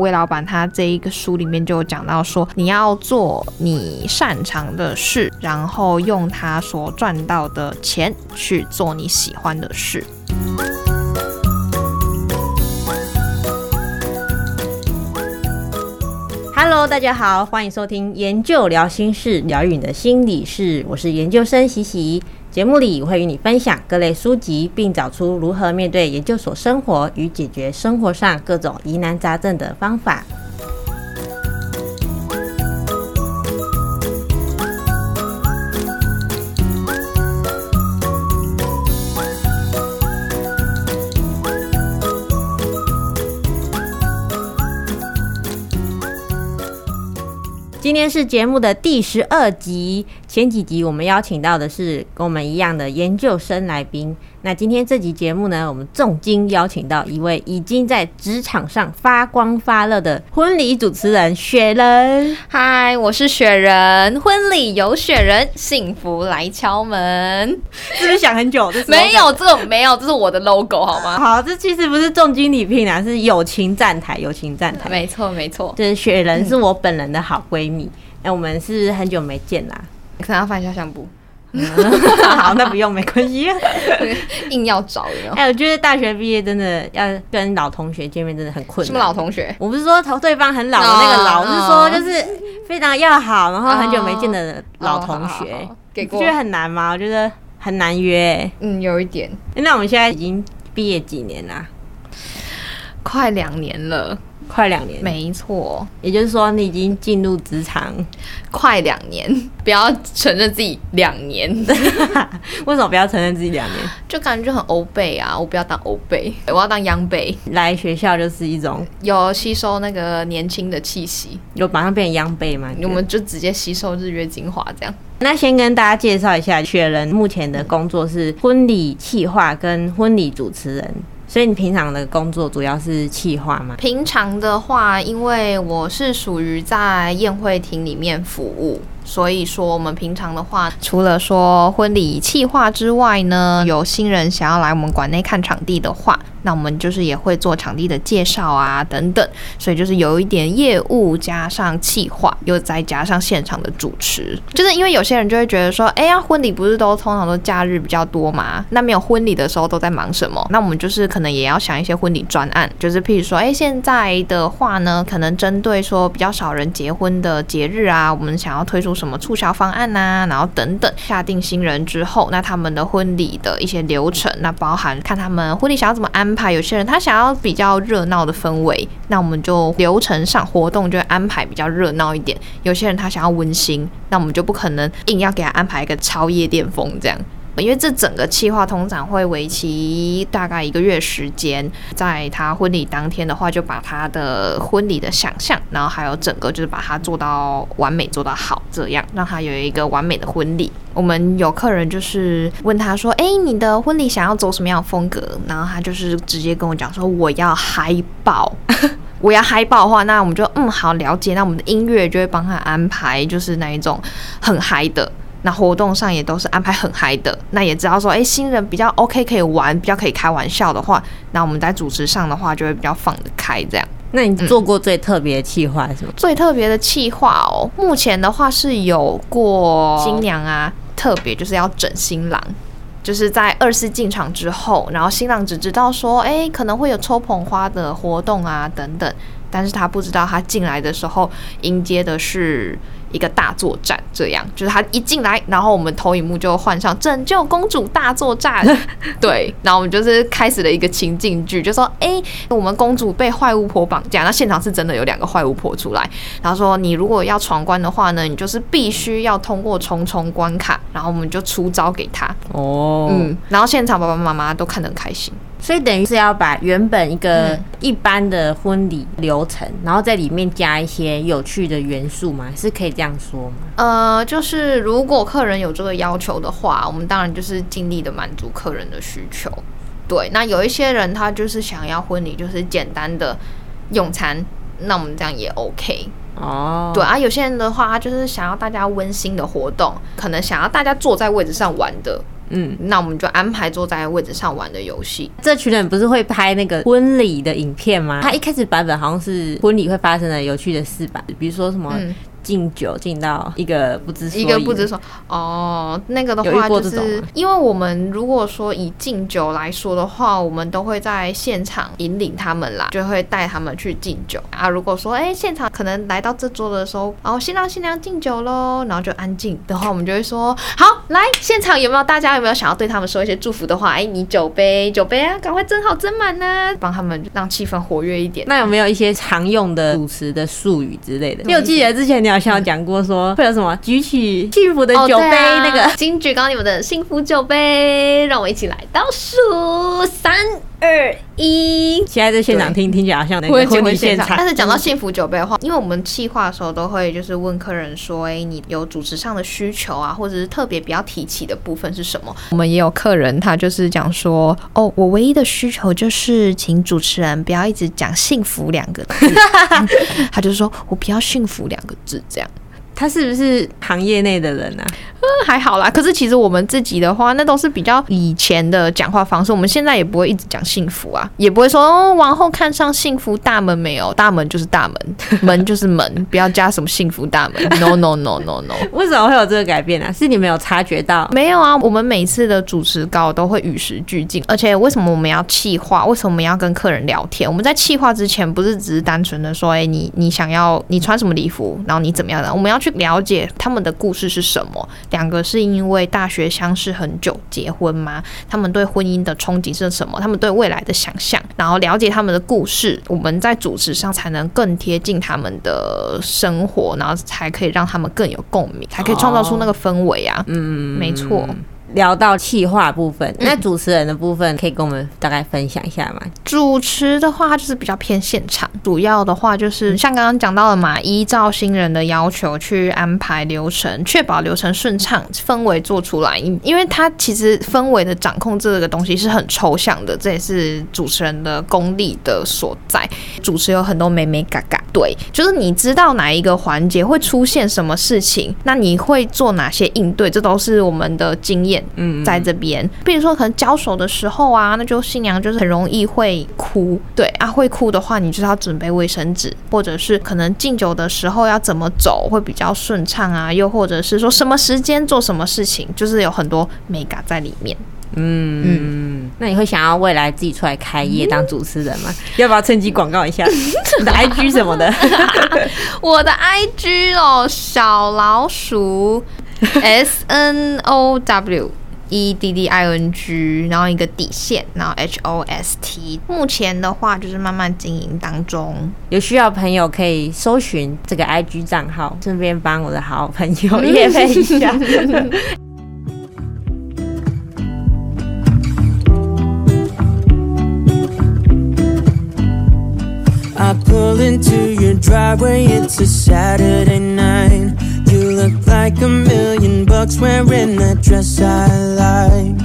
魏老板他这一个书里面就有讲到说，你要做你擅长的事，然后用他所赚到的钱去做你喜欢的事。Hello，大家好，欢迎收听研究聊心事，疗愈你的心理事，我是研究生喜喜。节目里会与你分享各类书籍，并找出如何面对研究所生活与解决生活上各种疑难杂症的方法。今天是节目的第十二集。前几集我们邀请到的是跟我们一样的研究生来宾。那今天这集节目呢，我们重金邀请到一位已经在职场上发光发热的婚礼主持人雪人。嗨，我是雪人，婚礼有雪人，幸福来敲门。是不是想很久？没有，这个没有，这是我的 logo 好吗？好，这其实不是重金礼聘啊，是友情站台，友情站台。没错，没错，就是雪人是我本人的好闺蜜。那、嗯、我们是很久没见啦，可能要翻一下相簿。好，那不用，没关系。硬要找的。哎，我觉得大学毕业真的要跟老同学见面，真的很困难。什么老同学？我不是说对方很老的那个老，我、oh, 是说就是非常要好，然后很久没见的老同学，给过。觉得很难吗？我觉得很难约。嗯，有一点。那我们现在已经毕业几年啦？快两年了。快两年，没错，也就是说你已经进入职场快两年，不要承认自己两年，为什么不要承认自己两年？就感觉很欧贝啊！我不要当欧贝，我要当央贝。来学校就是一种有吸收那个年轻的气息，有马上变成央贝吗？我们就直接吸收日月精华这样。那先跟大家介绍一下，雪人目前的工作是婚礼企划跟婚礼主持人。所以你平常的工作主要是企划吗？平常的话，因为我是属于在宴会厅里面服务。所以说，我们平常的话，除了说婚礼企划之外呢，有新人想要来我们馆内看场地的话，那我们就是也会做场地的介绍啊等等。所以就是有一点业务加上企划，又再加上现场的主持。就是因为有些人就会觉得说，哎呀，婚礼不是都通常都假日比较多嘛？那没有婚礼的时候都在忙什么？那我们就是可能也要想一些婚礼专案，就是譬如说，哎，现在的话呢，可能针对说比较少人结婚的节日啊，我们想要推出。什么促销方案呐、然后等等，下定新人之后，那他们的婚礼的一些流程，那包含看他们婚礼想要怎么安排。有些人他想要比较热闹的氛围，那我们就流程上活动就安排比较热闹一点。有些人他想要温馨，那我们就不可能硬要给他安排一个超夜店风这样。因为这整个计划通常会为期大概一个月时间，在他婚礼当天的话，就把他的婚礼的想象，然后还有整个就是把它做到完美，做到好，这样让他有一个完美的婚礼。我们有客人就是问他说：“哎，你的婚礼想要走什么样的风格？”然后他就是直接跟我讲说：“我要嗨爆，我要嗨爆的话，那我们就嗯好了解，那我们的音乐就会帮他安排，就是那一种很嗨的。”那活动上也都是安排很嗨的，那也知道说，哎、欸，新人比较 OK 可以玩，比较可以开玩笑的话，那我们在主持上的话就会比较放得开这样。那你做过最特别的企划是什么？最特别的企划哦，目前的话是有过新娘啊，特别就是要整新郎，就是在二次进场之后，然后新郎只知道说，哎、欸，可能会有抽捧花的活动啊等等，但是他不知道他进来的时候迎接的是。一个大作战，这样就是他一进来，然后我们投影幕就换上拯救公主大作战，对，然后我们就是开始了一个情境剧，就说，哎、欸，我们公主被坏巫婆绑架，那现场是真的有两个坏巫婆出来，然后说你如果要闯关的话呢，你就是必须要通过重重关卡，然后我们就出招给他，哦，嗯，然后现场爸爸妈妈都看得很开心。所以等于是要把原本一个一般的婚礼流程，嗯，然后在里面加一些有趣的元素吗？是可以这样说吗？呃，就是如果客人有这个要求的话，我们当然就是尽力的满足客人的需求。对，那有一些人他就是想要婚礼就是简单的用餐，那我们这样也 OK。哦，对啊，有些人的话他就是想要大家温馨的活动，可能想要大家坐在位置上玩的。嗯，那我们就安排坐在位置上玩的游戏。这群人不是会拍那个婚礼的影片吗？他一开始版本好像是婚礼会发生的有趣的事吧，比如说什么。嗯敬酒敬到一个不知所以，一个不知所哦，那个的话就是，因为我们如果说以敬酒来说的话，我们都会在现场引领他们啦，就会带他们去敬酒啊。如果说哎、欸，现场可能来到这桌的时候，哦，新郎新娘敬酒喽，然后就安静的话，我们就会说好，来现场有没有大家有没有想要对他们说一些祝福的话？哎、欸，你酒杯酒杯啊，赶快斟好斟满呐，帮他们让气氛活跃一点。那有没有一些常用的主持的术语之类的？因为我记得之前你好像讲过说会有什么举起幸福的酒杯，那个。请举高你们的幸福酒杯，让我一起来倒数三二一。现在在现场听听起来好像那个婚礼现场，但是讲到幸福酒杯的话，因为我们企划的时候都会就是问客人说，哎，你有主持上的需求啊，或者是特别比较提起的部分是什么？我们也有客人他就是讲说，哦，我唯一的需求就是请主持人不要一直讲幸福两个字，他就说我不要幸福两个字这样。他是不是行业内的人啊？嗯，还好啦。可是其实我们自己的话，那都是比较以前的讲话方式。我们现在也不会一直讲幸福啊，也不会说哦，往后看上幸福大门没有？大门就是大门，门就是门，不要加什么幸福大门。No no no no no。为什么会有这个改变呢？啊？是你没有察觉到？没有啊，我们每次的主持稿都会与时俱进。而且为什么我们要气话？为什么我们要跟客人聊天？我们在气话之前，不是只是单纯的说，哎，你你想要你穿什么礼服，然后你怎么样的？我们要去。了解他们的故事是什么？两个是因为大学相识很久结婚吗？他们对婚姻的憧憬是什么？他们对未来的想象，然后了解他们的故事，我们在主持上才能更贴近他们的生活，然后才可以让他们更有共鸣，才可以创造出那个氛围啊。嗯，没错。聊到企划部分，那主持人的部分可以跟我们大概分享一下吗？主持的话就是比较偏现场，主要的话就是像刚刚讲到的嘛，依照新人的要求去安排流程，确保流程顺畅，氛围做出来。因因为他其实氛围的掌控这个东西是很抽象的，这也是主持人的功力的所在。主持有很多美美嘎嘎，对，就是你知道哪一个环节会出现什么事情，那你会做哪些应对，这都是我们的经验。嗯，在这边，比如说可能交手的时候啊，那就新娘就是很容易会哭，对啊，会哭的话，你就是要准备卫生纸，或者是可能敬酒的时候要怎么走会比较顺畅啊，又或者是说什么时间做什么事情，就是有很多美感在里面。嗯嗯，那你会想要未来自己出来开业当主持人吗？嗯、要不要趁机广告一下 你的 IG 什么的？我的 IG 哦，小老鼠 S N O W。E D D I N G，然后一个底线，然后 H O S T。目前的话就是慢慢经营当中，有需要朋友可以搜寻这个 I G 账号，顺便帮我的好朋友也配一下。You look like a million bucks wearing that dress I like.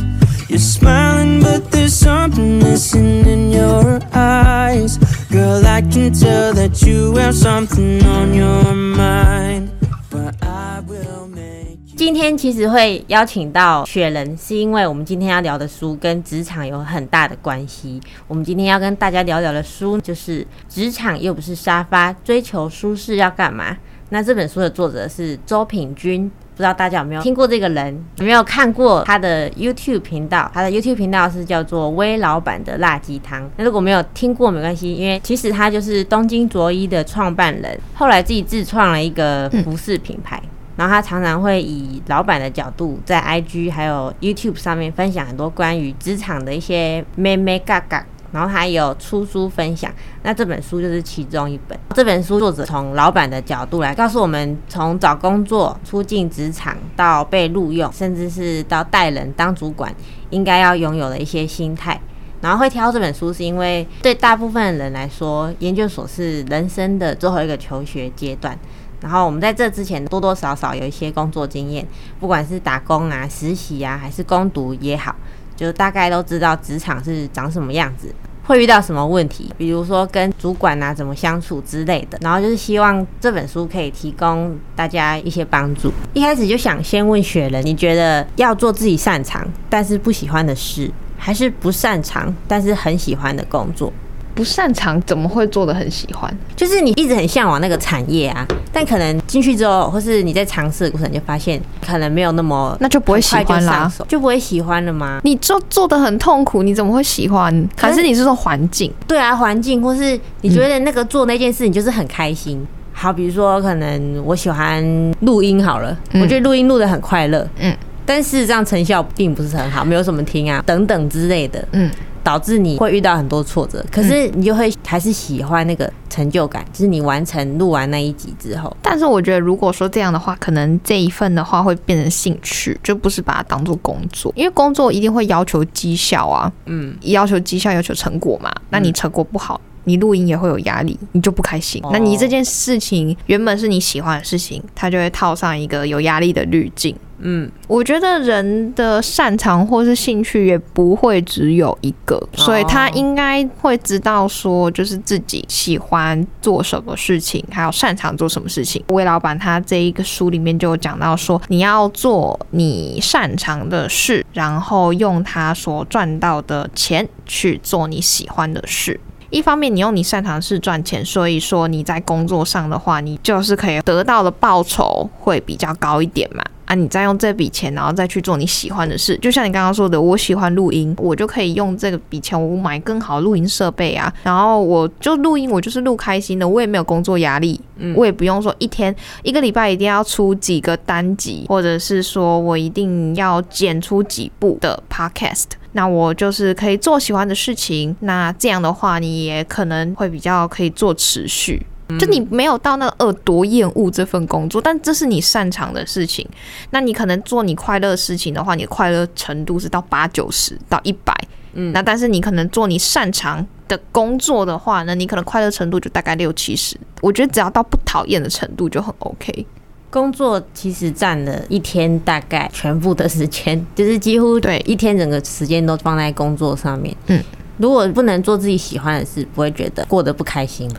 You're smiling, but there's something missing in your eyes. Girl, I can tell that you have something on your mind. But I will make. 今天其实会邀请到雪人，是因为我们今天要聊的书跟职场有很大的关系。我们今天要跟大家聊聊的书就是《职场又不是沙发》，追求舒适要干嘛？那这本书的作者是周品君，不知道大家有没有听过这个人？有没有看过他的 YouTube 频道？他的 YouTube 频道是叫做“威老板的辣鸡汤”。那如果没有听过没关系，因为其实他就是东京卓一的创办人，后来自己自创了一个服饰品牌。然后他常常会以老板的角度，在 IG 还有 YouTube 上面分享很多关于职场的一些咩咩嘎嘎。然后他也有出书分享，那这本书就是其中一本。这本书作者从老板的角度来告诉我们，从找工作、初进职场到被录用，甚至是到带人当主管，应该要拥有的一些心态。然后会挑这本书，是因为对大部分人来说，研究所是人生的最后一个求学阶段。然后我们在这之前多多少少有一些工作经验，不管是打工啊、实习啊，还是攻读也好。就大概都知道职场是长什么样子，会遇到什么问题，比如说跟主管啊怎么相处之类的。然后就是希望这本书可以提供大家一些帮助。一开始就想先问雪人，你觉得要做自己擅长但是不喜欢的事，还是不擅长但是很喜欢的工作？不擅长怎么会做的很喜欢？就是你一直很向往那个产业啊，但可能进去之后，或是你在尝试的过程就发现可能没有那么，那就不会喜欢啦，就不会喜欢了吗？你做做的很痛苦，你怎么会喜欢？还是你是说环境？对啊，环境，或是你觉得那个做那件事你就是很开心。嗯、好，比如说可能我喜欢录音好了，嗯、我觉得录音录的很快乐，嗯，但事实上成效并不是很好，没有什么听啊，等等之类的，嗯。导致你会遇到很多挫折，可是你就会还是喜欢那个成就感，就是你完成录完那一集之后。但是我觉得，如果说这样的话，可能这一份的话会变成兴趣，就不是把它当做工作，因为工作一定会要求绩效啊，嗯，要求绩效，要求成果嘛。那你成果不好，你录音也会有压力，你就不开心。那你这件事情原本是你喜欢的事情，它就会套上一个有压力的滤镜。嗯，我觉得人的擅长或是兴趣也不会只有一个，所以他应该会知道说，就是自己喜欢做什么事情，还有擅长做什么事情。魏老板他这一个书里面就有讲到说，你要做你擅长的事，然后用他所赚到的钱去做你喜欢的事。一方面，你用你擅长的事赚钱，所以说你在工作上的话，你就是可以得到的报酬会比较高一点嘛。啊，你再用这笔钱，然后再去做你喜欢的事，就像你刚刚说的，我喜欢录音，我就可以用这个笔钱，我买更好录音设备啊，然后我就录音，我就是录开心的，我也没有工作压力，嗯，我也不用说一天一个礼拜一定要出几个单集，或者是说我一定要剪出几部的 podcast，那我就是可以做喜欢的事情，那这样的话，你也可能会比较可以做持续。就你没有到那个恶多厌恶这份工作，但这是你擅长的事情。那你可能做你快乐的事情的话，你的快乐程度是到八九十到一百。嗯，那但是你可能做你擅长的工作的话呢，你可能快乐程度就大概六七十。我觉得只要到不讨厌的程度就很 OK。工作其实占了一天大概全部的时间，就是几乎对一天整个时间都放在工作上面。嗯，如果不能做自己喜欢的事，不会觉得过得不开心。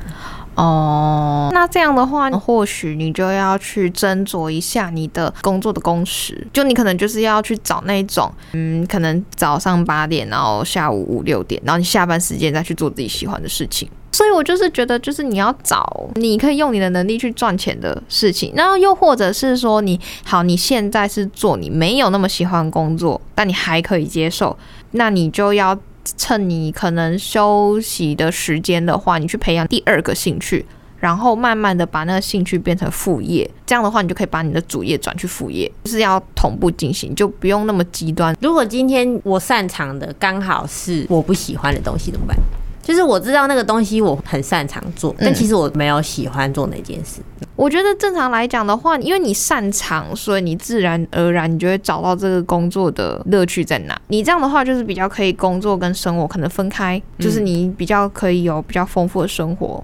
哦，那这样的话，或许你就要去斟酌一下你的工作的工时，就你可能就是要去找那种，嗯，可能早上八点，然后下午五六点，然后你下班时间再去做自己喜欢的事情。所以我就是觉得，就是你要找你可以用你的能力去赚钱的事情，然后又或者是说你好，你现在是做你没有那么喜欢工作，但你还可以接受，那你就要。趁你可能休息的时间的话，你去培养第二个兴趣，然后慢慢的把那个兴趣变成副业。这样的话，你就可以把你的主业转去副业，就是要同步进行，就不用那么极端。如果今天我擅长的刚好是我不喜欢的东西，怎么办？就是我知道那个东西我很擅长做，但其实我没有喜欢做那件事。嗯，我觉得正常来讲的话，因为你擅长，所以你自然而然你就会找到这个工作的乐趣在哪。你这样的话就是比较可以工作跟生活可能分开，就是你比较可以有比较丰富的生活。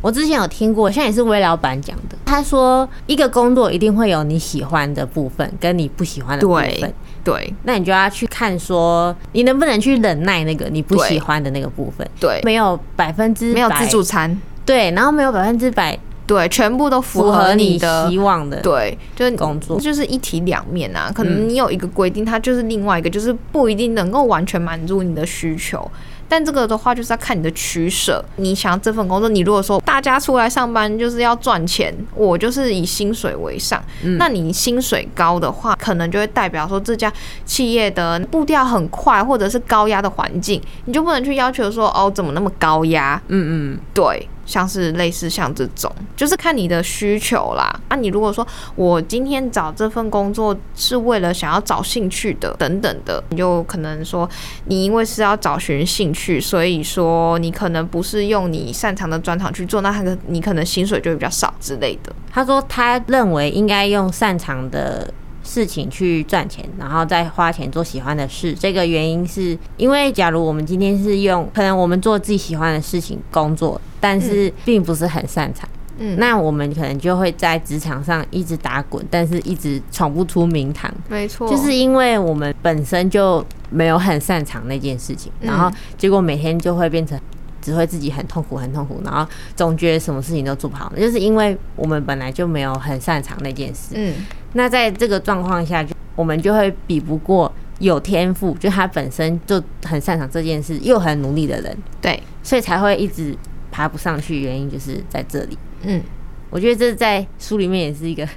我之前有听过，现在也是魏老板讲的。他说，一个工作一定会有你喜欢的部分，跟你不喜欢的部分。对，对，那你就要去看，说你能不能去忍耐那个你不喜欢的那个部分。对，没有百分之百，没有自助餐。对，然后没有百分之百，对，全部都符合你的希望的。对，就是工作就是一体两面啊。可能你有一个规定，它就是另外一个，就是不一定能够完全满足你的需求。但这个的话，就是要看你的取舍。你想要这份工作，你如果说大家出来上班就是要赚钱，我就是以薪水为上。嗯、那你薪水高的话，可能就会代表说这家企业的步调很快，或者是高压的环境，你就不能去要求说哦，怎么那么高压？嗯嗯，对。像是类似像这种，就是看你的需求啦。啊，你如果说我今天找这份工作是为了想要找兴趣的，等等的，你就可能说你因为是要找寻兴趣，所以说你可能不是用你擅长的专长去做，那他的你可能薪水就会比较少之类的。他说他认为应该用擅长的事情去赚钱，然后再花钱做喜欢的事。这个原因是因为，假如我们今天是用，可能我们做自己喜欢的事情工作，但是并不是很擅长。嗯，那我们可能就会在职场上一直打滚，但是一直闯不出名堂。没错，就是因为我们本身就没有很擅长那件事情，然后结果每天就会变成只会自己很痛苦、很痛苦，然后总觉得什么事情都做不好。就是因为我们本来就没有很擅长那件事。嗯，那在这个状况下，就我们就会比不过有天赋，就他本身就很擅长这件事又很努力的人。对，所以才会一直爬不上去。原因就是在这里。嗯，我觉得这在书里面也是一个，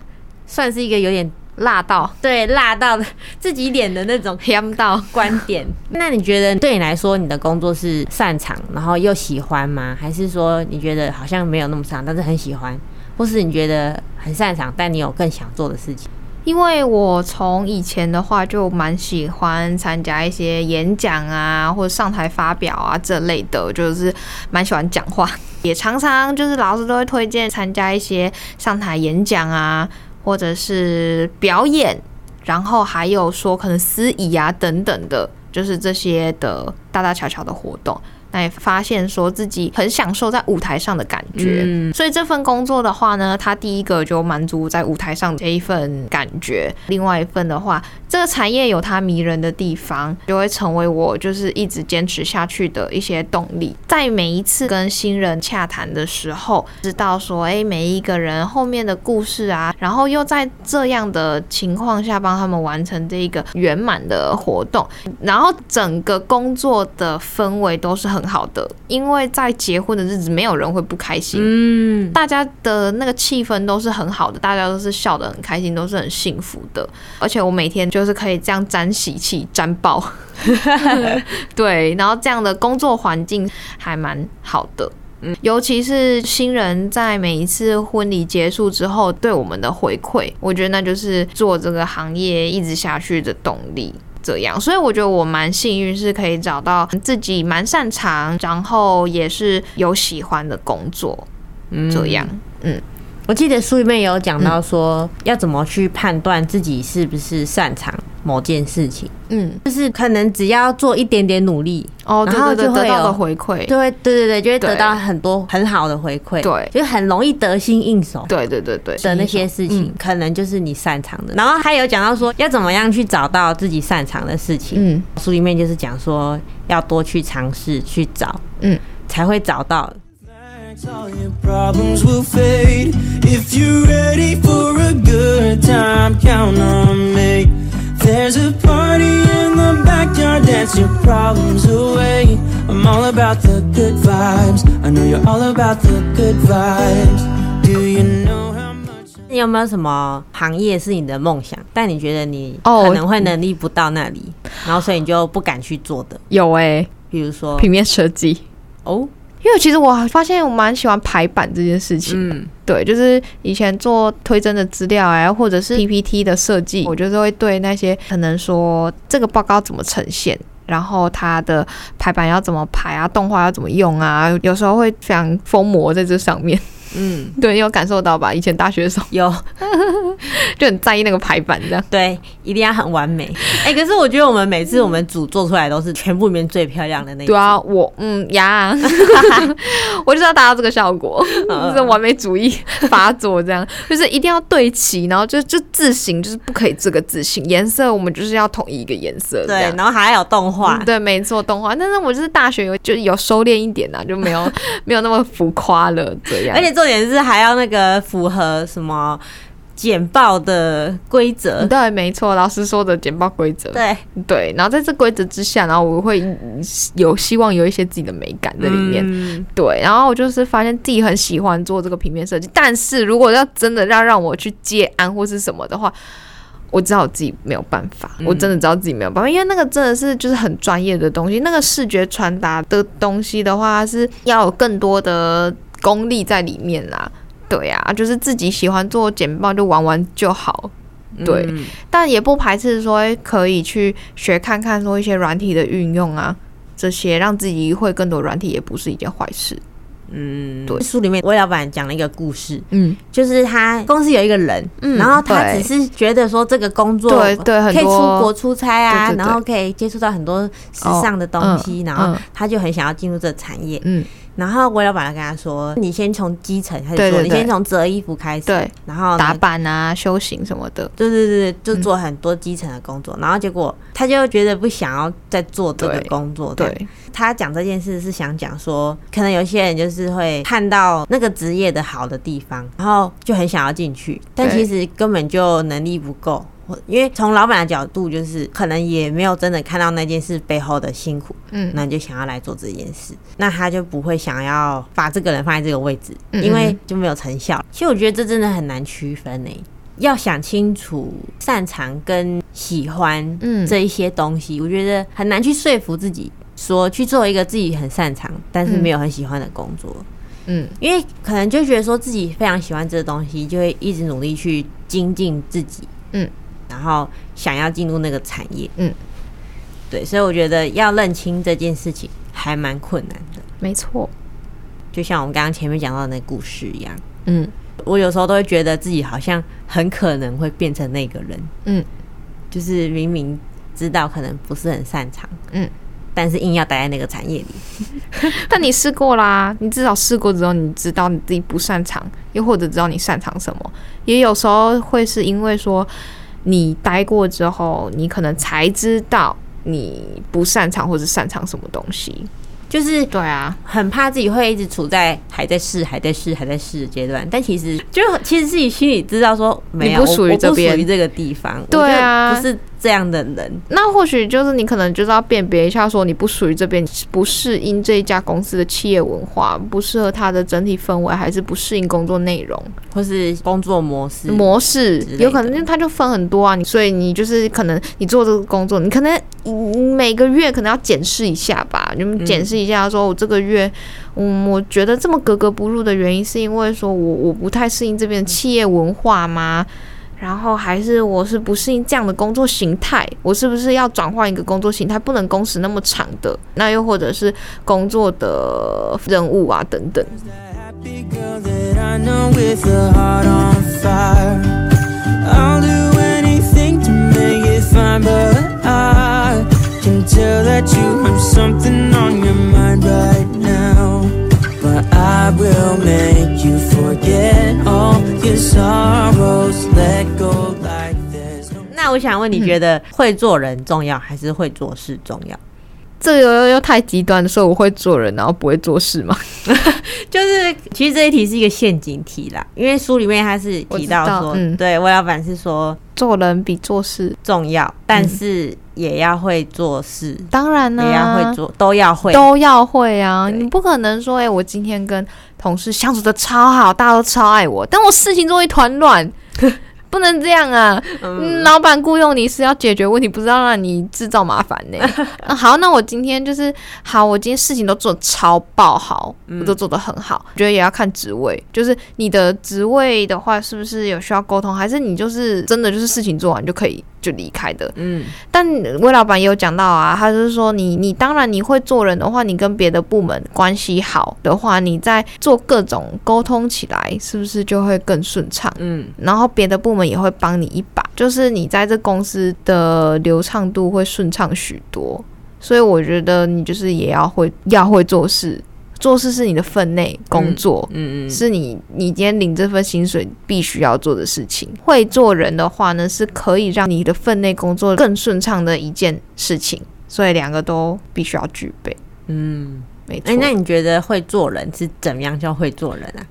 算是一个有点辣到，对，辣到 自己脸的那种偏 到观点。那你觉得对你来说，你的工作是擅长，然后又喜欢吗？还是说你觉得好像没有那么擅长，但是很喜欢？或是你觉得很擅长，但你有更想做的事情？因为我从以前的话就蛮喜欢参加一些演讲啊，或者上台发表啊这类的，就是蛮喜欢讲话，也常常就是老师都会推荐参加一些上台演讲啊，或者是表演，然后还有说可能司仪啊等等的，就是这些的大大小小的活动。来发现说自己很享受在舞台上的感觉，嗯，所以这份工作的话呢，他第一个就满足在舞台上这一份感觉，另外一份的话，这个产业有它迷人的地方，就会成为我就是一直坚持下去的一些动力。在每一次跟新人洽谈的时候，知道说，哎，每一个人后面的故事啊，然后又在这样的情况下帮他们完成这一个圆满的活动，然后整个工作的氛围都是很好的，因为在结婚的日子，没有人会不开心。嗯，大家的那个气氛都是很好的，大家都是笑得很开心，都是很幸福的。而且我每天就是可以这样沾喜气、沾爆，对，然后这样的工作环境还蛮好的。嗯，尤其是新人在每一次婚礼结束之后对我们的回馈，我觉得那就是做这个行业一直下去的动力。这样，所以我觉得我蛮幸运，是可以找到自己蛮擅长，然后也是有喜欢的工作。嗯，这样，嗯，我记得书里面有讲到说，要怎么去判断自己是不是擅长。某件事情，嗯，就是可能只要做一点点努力，哦，然后就会有得到的回馈，对，对对对，就会得到很多很好的回馈，对，就很容易得心应手，对对对对的那些事情，可能就是你擅长的。然后还有讲到说，要怎么样去找到自己擅长的事情，嗯，书里面就是讲说要多去尝试去找，嗯，才会找到。There's a party in the backyard, dance your problems away. I'm all about the good vibes. I know you're all about the good vibes. Do you know how much? 你有没有什么行业是你的梦想，但你觉得你可能会能力不到那里，然后所以你就不敢去做的？有哎、欸，比如说平面设计哦。因为其实我发现我蛮喜欢排版这件事情，嗯，对，就是以前做推甄的资料啊，或者是 PPT 的设计，我就是会对那些可能说这个报告怎么呈现，然后它的排版要怎么排啊，动画要怎么用啊，有时候会非常疯魔在这上面。嗯，对，你有感受到吧？以前大学的时候有，就很在意那个排版，这样对，一定要很完美。哎、欸，可是我觉得我们每次我们组做出来都是全部里面最漂亮的那个。对啊，我嗯呀，我就是要达到这个效果，就是完美主义发作，这样就是一定要对齐，然后就就字形就是不可以这个字形，颜色我们就是要统一一个颜色，对，然后还要有动画、嗯，对，没错，动画。但是我就是大学有就有收敛一点呐，就没有没有那么浮夸了这样，而且做。重点是还要那个符合什么简报的规则？对，没错，老师说的简报规则。对对，然后在这规则之下，然后我会有希望有一些自己的美感在里面。嗯、对，然后我就是发现自己很喜欢做这个平面设计，但是如果要真的要让我去接案或是什么的话，我知道我自己没有办法，我真的知道自己没有办法，因为那个真的是就是很专业的东西，那个视觉传达的东西的话是要有更多的。功力在里面啦，对呀、啊，就是自己喜欢做简报就玩玩就好，对，嗯、但也不排斥说可以去学看看说一些软体的运用啊，这些让自己会更多软体也不是一件坏事。嗯，对，书里面魏老板讲了一个故事，嗯，就是他公司有一个人，嗯，然后他只是觉得说这个工作对对，可以出国出差啊，然后可以接触到很多时尚的东西，然后他就很想要进入这个产业，嗯。然后我老板跟他说：“你先从基层开始做，对对对，你先从折衣服开始，对，然后打板啊、修行什么的，对对对，就做很多基层的工作。嗯、然后结果他就觉得不想要再做这个工作。对，对他讲这件事是想讲说，可能有些人就是会看到那个职业的好的地方，然后就很想要进去，但其实根本就能力不够。”因为从老板的角度，就是可能也没有真的看到那件事背后的辛苦，嗯，那你就想要来做这件事，那他就不会想要把这个人放在这个位置，因为就没有成效。其实我觉得这真的很难区分诶，要想清楚擅长跟喜欢，嗯，这一些东西，我觉得很难去说服自己说去做一个自己很擅长但是没有很喜欢的工作，嗯，因为可能就觉得说自己非常喜欢这个东西，就会一直努力去精进自己，嗯。然后想要进入那个产业，嗯，对，所以我觉得要认清这件事情还蛮困难的。没错，就像我们刚刚前面讲到的那故事一样，嗯，我有时候都会觉得自己好像很可能会变成那个人，嗯，就是明明知道可能不是很擅长，嗯，但是硬要待在那个产业里。但你试过啦，你至少试过之后，你知道你自己不擅长，又或者知道你擅长什么。也有时候会是因为说。你待过之后，你可能才知道你不擅长或者擅长什么东西。就是对啊，很怕自己会一直处在还在试、还在试、还在试的阶段。但其实就其实自己心里知道说，没有，你不属于这边，我不属于这个地方。对啊，不是。这样的人，那或许就是你可能就是要辨别一下，说你不属于这边，不适应这一家公司的企业文化，不适合它的整体氛围，还是不适应工作内容，或是工作模式模式，有可能它就分很多啊。你所以你就是可能你做这个工作，你可能每个月可能要检视一下吧，你们检视一下，说我这个月，嗯，我觉得这么格格不入的原因，是因为说我我不太适应这边的企业文化吗？然后还是我是不适应这样的工作形态，我是不是要转换一个工作形态，不能工时那么长的？那又或者是工作的任务啊等等。那我想问，你觉得会做人重要还是会做事重要？这个又又太极端的说，我会做人，然后不会做事吗？就是其实这一题是一个陷阱题啦，因为书里面他是提到说，嗯，对，我老板是说做人比做事重要，但是也要会做事。当然呢，也要会做，都要会，都要会啊！你不可能说，哎，我今天跟同事相处的超好，大家都超爱我，但我事情做一团乱。不能这样啊！嗯、老板雇佣你是要解决问题，不是要让你制造麻烦呢、啊。好，那我今天就是好，我今天事情都做得超爆好，嗯、我都做得很好。我觉得也要看职位，就是你的职位的话，是不是有需要沟通，还是你就是真的就是事情做完就可以就离开的？嗯。但魏老板也有讲到啊，他就是说你你当然你会做人的话，你跟别的部门关系好的话，你在做各种沟通起来，是不是就会更顺畅？嗯。然后别的部门。也会帮你一把，就是你在这公司的流畅度会顺畅许多，所以我觉得你就是也要会要会做事，做事是你的分内工作，嗯嗯，是你你今天领这份薪水必须要做的事情。会做人的话呢，是可以让你的分内工作更顺畅的一件事情，所以两个都必须要具备。嗯，没错。欸，那你觉得会做人是怎么样叫会做人啊？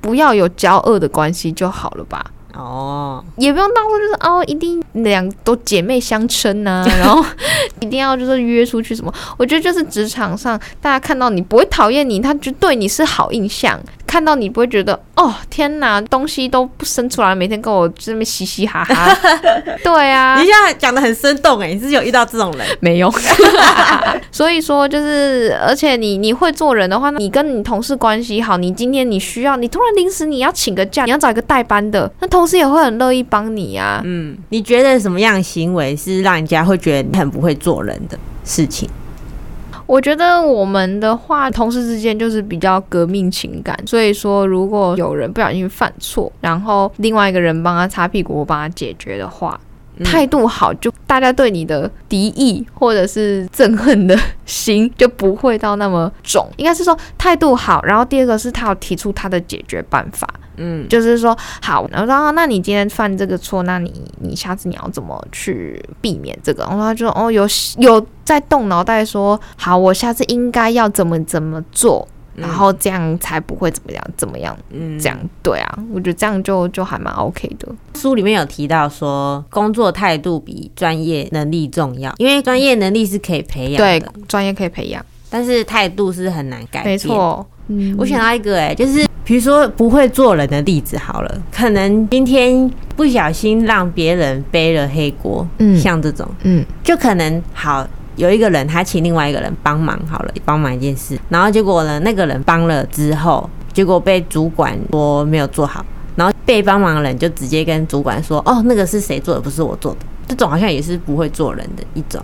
不要有交恶的关系就好了吧？哦，也不用当做就是哦，一定两都姐妹相称呐、啊，然后 一定要就是约出去什么？我觉得就是职场上大家看到你不会讨厌你，他就对你是好印象。看到你不会觉得哦天哪，东西都不生出来，每天跟我这边嘻嘻哈哈。对啊，你现在讲的很生动哎，你是有遇到这种人没有？所以说就是，而且你你会做人的话，你跟你同事关系好，你今天你需要，你突然临时你要请个假，你要找一个代班的，那同事也会很乐意帮你啊。嗯，你觉得什么样的行为是让人家会觉得你很不会做人的事情？我觉得我们的话，同事之间就是比较革命情感，所以说如果有人不小心犯错，然后另外一个人帮他擦屁股，我帮他解决的话，态度好，就大家对你的敌意或者是憎恨的心 就不会到那么重。应该是说态度好，然后第二个是他要提出他的解决办法。嗯，就是说好，然后那你今天犯这个错，那你你下次你要怎么去避免这个？然后他就哦有有在动脑袋说好，我下次应该要怎么怎么做。然后这样才不会怎么样，怎么样？嗯，这样对啊，我觉得这样就就还蛮 OK 的。书里面有提到说，工作态度比专业能力重要，因为专业能力是可以培养的，对，专业可以培养，但是态度是很难改变。没错，嗯，我想到一个、欸，哎，就是比如说不会做人的例子好了，可能今天不小心让别人背了黑锅，嗯，像这种，嗯，就可能好。有一个人，他请另外一个人帮忙好了，帮忙一件事，然后结果呢，那个人帮了之后，结果被主管说没有做好，然后被帮忙的人就直接跟主管说：“哦，那个是谁做的，不是我做的。”这种好像也是不会做人的一种。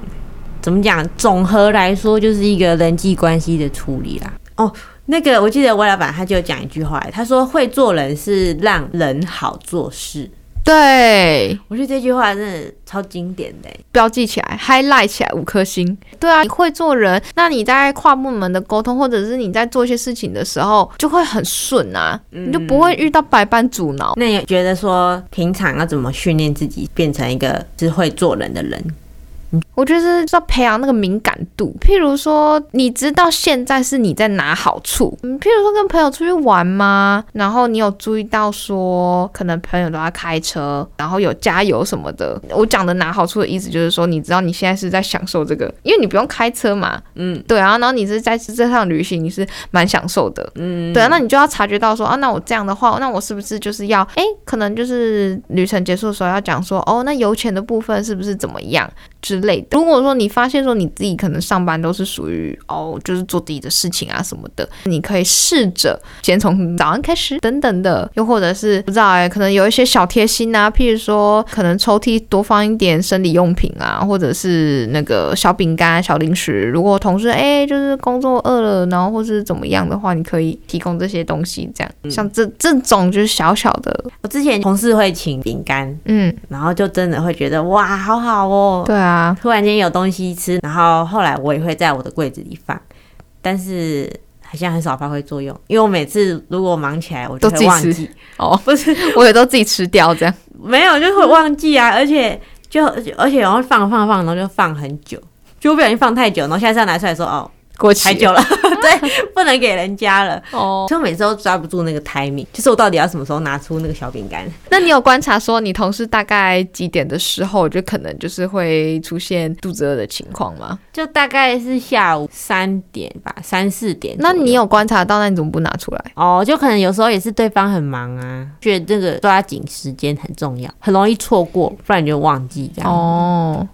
怎么讲？总和来说，就是一个人际关系的处理啦。哦，那个我记得魏老板他就讲一句话，他说：“会做人是让人好做事。”对，我觉得这句话真的超经典的，标记起来，highlight 起来五颗星。对啊，你会做人，那你在跨部门的沟通，或者是你在做一些事情的时候，就会很顺啊，嗯、你就不会遇到百般阻挠。那你觉得说，平常要怎么训练自己变成一个是会做人的人？我觉得是要培养那个敏感度。譬如说，你知道现在是你在拿好处。嗯，譬如说跟朋友出去玩吗？然后你有注意到说，可能朋友都在开车，然后有加油什么的。我讲的拿好处的意思就是说，你知道你现在是在享受这个，因为你不用开车嘛。嗯，对啊。然后你是在这趟旅行，你是蛮享受的。嗯，对啊。那你就要察觉到说，啊，那我这样的话，那我是不是就是要，哎，可能就是旅程结束的时候要讲说，哦，那油钱的部分是不是怎么样？之类的。如果说你发现说你自己可能上班都是属于哦，就是做自己的事情啊什么的，你可以试着先从早上开始等等的，又或者是不知道哎，可能有一些小贴心啊，譬如说可能抽屉多放一点生理用品啊，或者是那个小饼干、小零食。如果同事哎就是工作饿了，然后或是怎么样的话，你可以提供这些东西，这样、嗯、像这这种就是小小的。我之前同事会请饼干，嗯，然后就真的会觉得哇，好好哦，对啊。啊！突然间有东西吃，然后后来我也会在我的柜子里放，但是好像很少发挥作用，因为我每次如果忙起来，我就会忘记。哦，不是，我也都自己吃掉这样，没有就会忘记啊，而且就而且然后放放放，然后就放很久，就不小心放太久，然后下次要拿出来说哦。过期太久了，对，不能给人家了。哦，所以我每次都抓不住那个 timing，就是我到底要什么时候拿出那个小饼干？那你有观察说，你同事大概几点的时候，就可能就是会出现肚子饿的情况吗？就大概是下午三点吧，三四点。那你有观察到，那你怎么不拿出来？哦，就可能有时候也是对方很忙啊，觉得这个抓紧时间很重要，很容易错过，不然你就忘记这样。哦。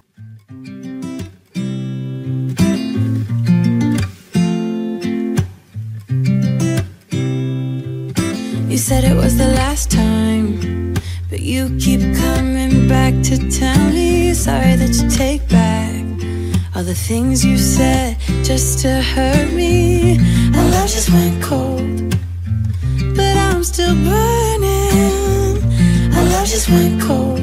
You said it was the last time, but you keep coming back to tell me sorry that you take back all the things you said just to hurt me. Our love just went cold, but I'm still burning. Our love just went cold.